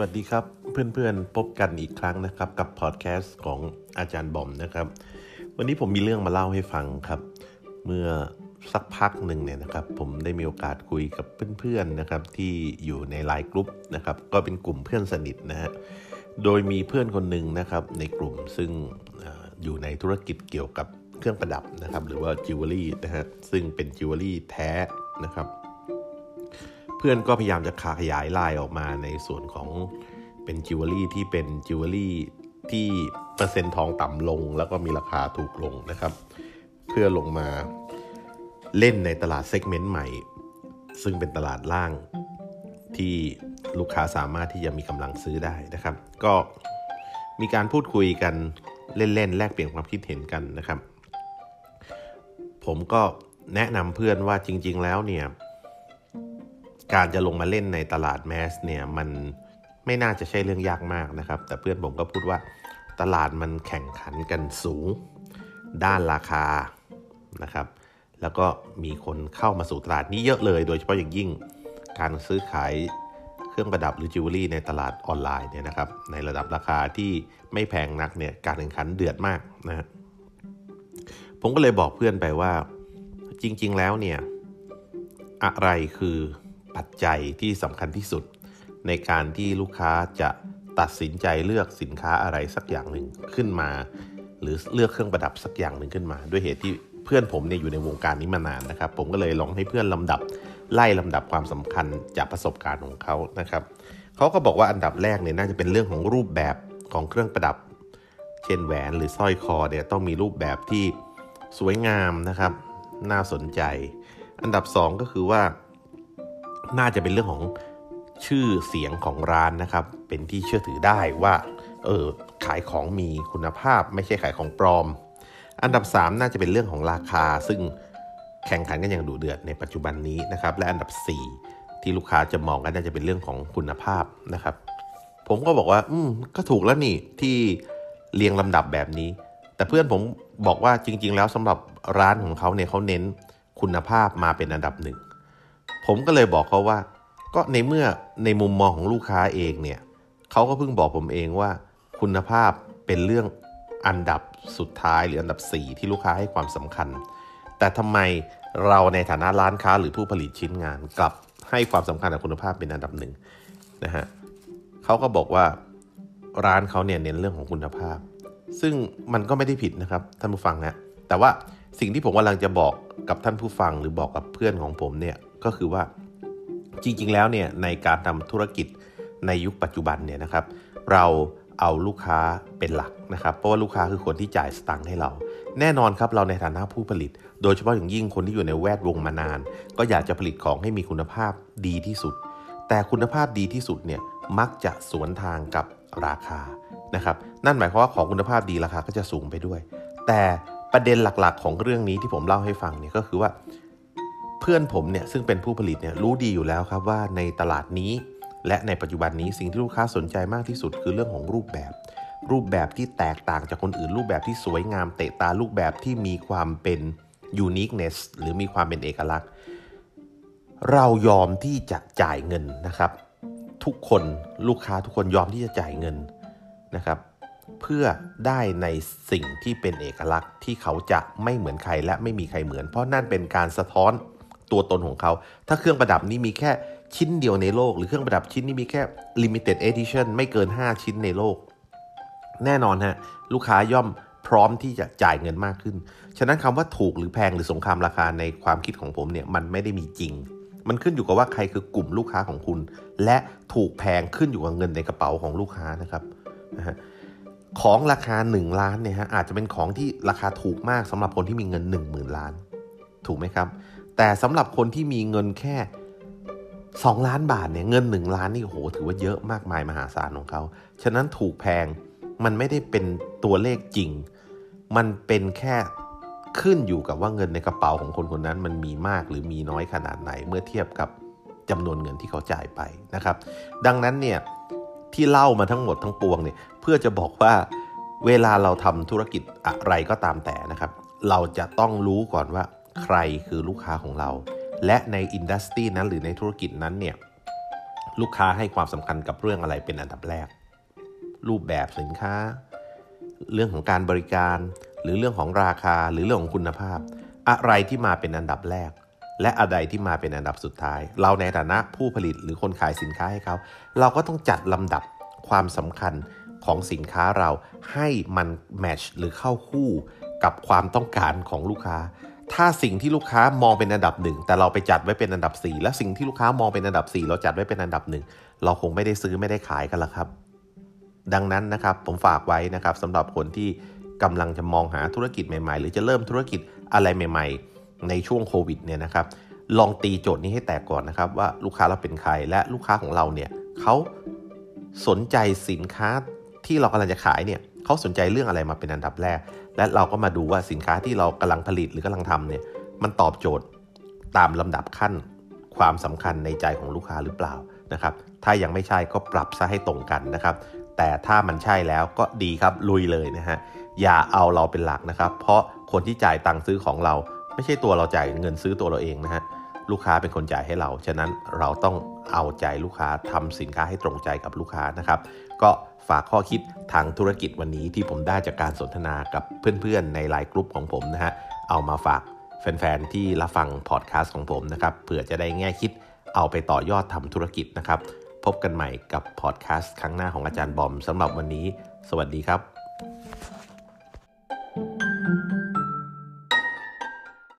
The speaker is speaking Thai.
วัสดีครับเพื่อนๆพบกันอีกครั้งนะครับกับพอดแคสต์ของอาจารย์บอมนะครับ วันนี้ผมมีเรื่องมาเล่าให้ฟังครับ เมื่อสักพักหนึ่งเนี่ยนะครับ ผมได้มีโอกาสคุยกับเพื่อนๆนะครับที่อยู่ในไลน์กลุ่มนะครับก็เป็นกลุ่มเพื่อนสนิทนะฮะโดยมีเพื่อนคนหนึ่งนะครับในกลุ่มซึ่งอยู่ในธุรกิจเกี่ยวกับเครื่องประดับนะครับ หรือว่าจิวเวลรี่นะฮะซึ่งเป็นจิวเวลรี่แท้นะครับ พื่อนก็พยายามจะขยายลายออกมาในส่วนของเป็นจิวเวลรี่ที่เป็นจิวเวลรี่ที่เปอร์เซ็นต์ทองต่ำลง แล้วก็มีราคาถูกลงนะครับ เพื่อลงมาเล่นในตลาด segment ใหม่ ซึ่งเป็นตลาดล่างที่ลูกค้าสามารถที่จะมีกำลังซื้อได้นะครับ ก็มีการพูดคุยกันเล่นๆ แลกเปลี่ยนความคิดเห็นกันนะครับ ผมก็แนะนำเพื่อนว่าจริง ๆ แล้วเนี่ย การจะลงมาเล่นในตลาด mass เนี่ยมันไม่น่าจะใช่เรื่องยากมากนะครับ แต่เพื่อนผมก็พูดว่าตลาดมันแข่งขันกันสูง ด้านราคานะครับ แล้วก็มีคนเข้ามาสู่ตลาดนี้เยอะเลย โดยเฉพาะอย่างยิ่งการซื้อขายเครื่องประดับหรือจิวเวลรี่ในตลาดออนไลน์เนี่ยนะครับ ในระดับราคาที่ไม่แพงนักเนี่ยการแข่งขันเดือดมากนะฮะผมก็เลยบอกเพื่อนไปว่าจริง ๆ แล้วเนี่ยอะไรคือ ปัจจัยที่สำคัญที่สุด ในการที่ลูกค้าจะตัดสินใจเลือกสินค้าอะไรสักอย่างหนึ่งขึ้นมา หรือเลือกเครื่องประดับสักอย่างหนึ่งขึ้นมา ด้วยเหตุที่เพื่อนผมเนี่ยอยู่ในวงการนี้มานานนะครับ ผมก็เลยลองให้เพื่อนลำดับไล่ลำดับความสำคัญจากประสบการณ์ของเขานะครับเขาก็บอกว่าอันดับแรกเนี่ยน่าจะเป็นเรื่องของรูปแบบของเครื่องประดับ เช่นแหวนหรือสร้อยคอเนี่ยต้องมีรูปแบบที่สวยงามนะครับ น่าสนใจ อันดับ 2 ก็คือว่า น่าจะเป็นเรื่องของชื่อเสียงของร้านนะครับ เป็นที่เชื่อถือได้ว่า เออ ขายของมีคุณภาพไม่ใช่ขายของปลอม อันดับ 3 น่าจะเป็นเรื่องของราคา ซึ่งแข่งขันกันอย่างดุเดือดในปัจจุบันนี้นะครับ และอันดับ 4 ที่ลูกค้าจะมองกันน่าจะเป็นเรื่องของคุณภาพนะครับ ผมก็บอกว่า อืม ก็ถูกแล้วนี่ที่เรียงลำดับแบบนี้ แต่เพื่อนผมบอกว่าจริง ๆ แล้วสำหรับร้านของเขาเนี่ยเขาเน้นคุณภาพมาเป็นอันดับหนึ่ง ผมก็เลยบอกเขาว่า ก็ในเมื่อในมุมมองของลูกค้าเองเนี่ยเขาก็เพิ่งบอกผมเองว่า คุณภาพเป็นเรื่องอันดับสุดท้ายหรืออันดับ 4 ที่ลูกค้าให้ความสำคัญ แต่ทำไมเราในฐานะร้านค้าหรือผู้ผลิตชิ้นงานกลับให้ความสำคัญกับคุณภาพเป็นอันดับหนึ่งนะฮะเขาก็บอกว่าร้านเขาเนี่ยเน้นเรื่องของคุณภาพ ซึ่งมันก็ไม่ได้ผิดนะครับท่านผู้ฟังนะแต่ว่าสิ่งที่ผมกำลังจะบอกกับท่านผู้ฟังหรือบอกกับเพื่อนของผมเนี่ย ก็คือว่าจริงๆแล้วเนี่ยในการทำธุรกิจในยุคปัจจุบันเนี่ยนะครับ เราเอาลูกค้าเป็นหลักนะครับ เพราะว่าลูกค้าคือคนที่จ่ายสตังค์ให้เรา แน่นอนครับเราในฐานะผู้ผลิต โดยเฉพาะอย่างยิ่งคนที่อยู่ในแวดวงมานาน ก็อยากจะผลิตของให้มีคุณภาพดีที่สุด แต่คุณภาพดีที่สุดเนี่ยมักจะสวนทางกับราคานะครับนั่นหมายความว่าของคุณภาพดีราคาก็จะสูงไปด้วย แต่ประเด็นหลักๆ ของเรื่องนี้ที่ผมเล่าให้ฟังเนี่ยก็คือว่า เพื่อนผมเนี่ยซึ่งเป็นผู้ผลิตเนี่ยรู้ดีอยู่แล้วครับว่าในตลาดนี้ และในปัจจุบันนี้สิ่งที่ลูกค้าสนใจมากที่สุดคือเรื่องของรูปแบบ รูปแบบที่แตกต่างจากคนอื่น รูปแบบที่สวยงามเตะตารูปแบบที่มีความเป็น uniqueness หรือมีความเป็นเอกลักษณ์ เรายอมที่จะจ่ายเงินนะครับ ทุกคนลูกค้าทุกคนยอมที่จะจ่ายเงินนะครับเพื่อได้ในสิ่งที่เป็นเอกลักษณ์ที่เขาจะไม่เหมือนใครและไม่มีใครเหมือน เพราะนั่นเป็นการสะท้อน ตัวตนของเขา ถ้าเครื่องประดับนี้มีแค่ชิ้นเดียวในโลก หรือเครื่องประดับชิ้นนี้มีแค่ limited edition ไม่เกิน 5 ชิ้นในโลก แน่นอนฮะลูกค้าย่อมพร้อมที่จะจ่ายเงินมากขึ้น ฉะนั้นคำว่าถูกหรือแพงหรือสงครามราคาในความคิดของผมเนี่ยมันไม่ได้มีจริง มันขึ้นอยู่กับว่าใครคือกลุ่มลูกค้าของคุณ และถูกแพงขึ้นอยู่กับเงินในกระเป๋าของลูกค้านะครับนะฮะของราคา 1 ล้านเนี่ยฮะอาจจะเป็นของที่ราคาถูกมากสำหรับคนที่มีเงิน 1 0,000 ล้าน ถูกไหมครับ แต่สำหรับคนที่มีเงินแค่ 2 ล้านบาทเนี่ยเงิน 1 ล้านนี่โหถือว่าเยอะมากมายมหาศาลของเขา ฉะนั้นถูกแพงมันไม่ได้เป็นตัวเลขจริง มันเป็นแค่ขึ้นอยู่กับว่าเงินในกระเป๋าของคนคนนั้นมันมีมากหรือมีน้อยขนาดไหนเมื่อเทียบกับจำนวนเงินที่เขาจ่ายไปนะครับ ดังนั้นเนี่ยที่เล่ามาทั้งหมดทั้งปวงเนี่ยเพื่อจะบอกว่าเวลาเราทำธุรกิจอะไรก็ตามแต่นะครับ เราจะต้องรู้ก่อนว่า ใครคือลูกค้าของเรา และในอินดัสทรีนั้นหรือในธุรกิจนั้นเนี่ยลูกค้าให้ความสำคัญกับเรื่องอะไรเป็นอันดับแรก รูปแบบสินค้า เรื่องของการบริการ หรือเรื่องของราคาหรือเรื่องของคุณภาพ อะไรที่มาเป็นอันดับแรก และอะไรที่มาเป็นอันดับสุดท้าย เราในฐานะผู้ผลิตหรือคนขายสินค้าให้เขา เราก็ต้องจัดลำดับความสำคัญของสินค้าเราให้มันแมชหรือเข้าคู่กับความต้องการของลูกค้า ถ้าสิ่งที่ลูกค้ามองเป็นอันดับหนึ่งแต่เราไปจัดไว้เป็นอันดับ 4 และสิ่งที่ลูกค้ามองเป็นอันดับ 4 เราจัดไว้เป็นอันดับหนึ่งเราคงไม่ได้ซื้อไม่ได้ขายกันละครับ ดังนั้นนะครับผมฝากไว้นะครับสำหรับคนที่กำลังจะมองหาธุรกิจใหม่ๆ หรือจะเริ่มธุรกิจอะไรใหม่ ๆ ในช่วงโควิดเนี่ยนะครับลองตีโจทย์นี้ให้แตกก่อนนะครับ ว่าลูกค้าเราเป็นใครและลูกค้าของเราเนี่ยเขาสนใจสินค้าที่เรากำลังจะขายเนี่ย เขาสนใจเรื่องอะไรมาเป็นอันดับแรก และเราก็มาดูว่าสินค้าที่เรากำลังผลิตหรือกำลังทำเนี่ยมันตอบโจทย์ตามลำดับขั้นความสำคัญในใจของลูกค้าหรือเปล่านะครับ ถ้ายังไม่ใช่ก็ปรับซะให้ตรงกันนะครับ แต่ถ้ามันใช่แล้วก็ดีครับลุยเลยนะฮะอย่าเอาเราเป็นหลักนะครับ เพราะคนที่จ่ายตังค์ซื้อของเรา ไม่ใช่ตัวเราจ่ายเงินซื้อตัวเราเองนะฮะ ลูกค้าเป็นคนจ่ายให้เรา ฉะนั้นเราต้องเอาใจลูกค้าทำสินค้าให้ตรงใจกับลูกค้านะครับ ก็ฝากข้อคิดทางธุรกิจวันนี้ที่ผมได้จากการสนทนากับเพื่อนๆ ในไลน์กลุ่มของผมนะฮะ เอามาฝากแฟนๆ ที่รับฟังพอดแคสต์ของผมนะครับ เผื่อจะได้แง่คิดเอาไปต่อยอดทำธุรกิจนะครับ พบกันใหม่กับพอดแคสต์ครั้งหน้าของอาจารย์บอมสำหรับวันนี้ สวัสดีครับ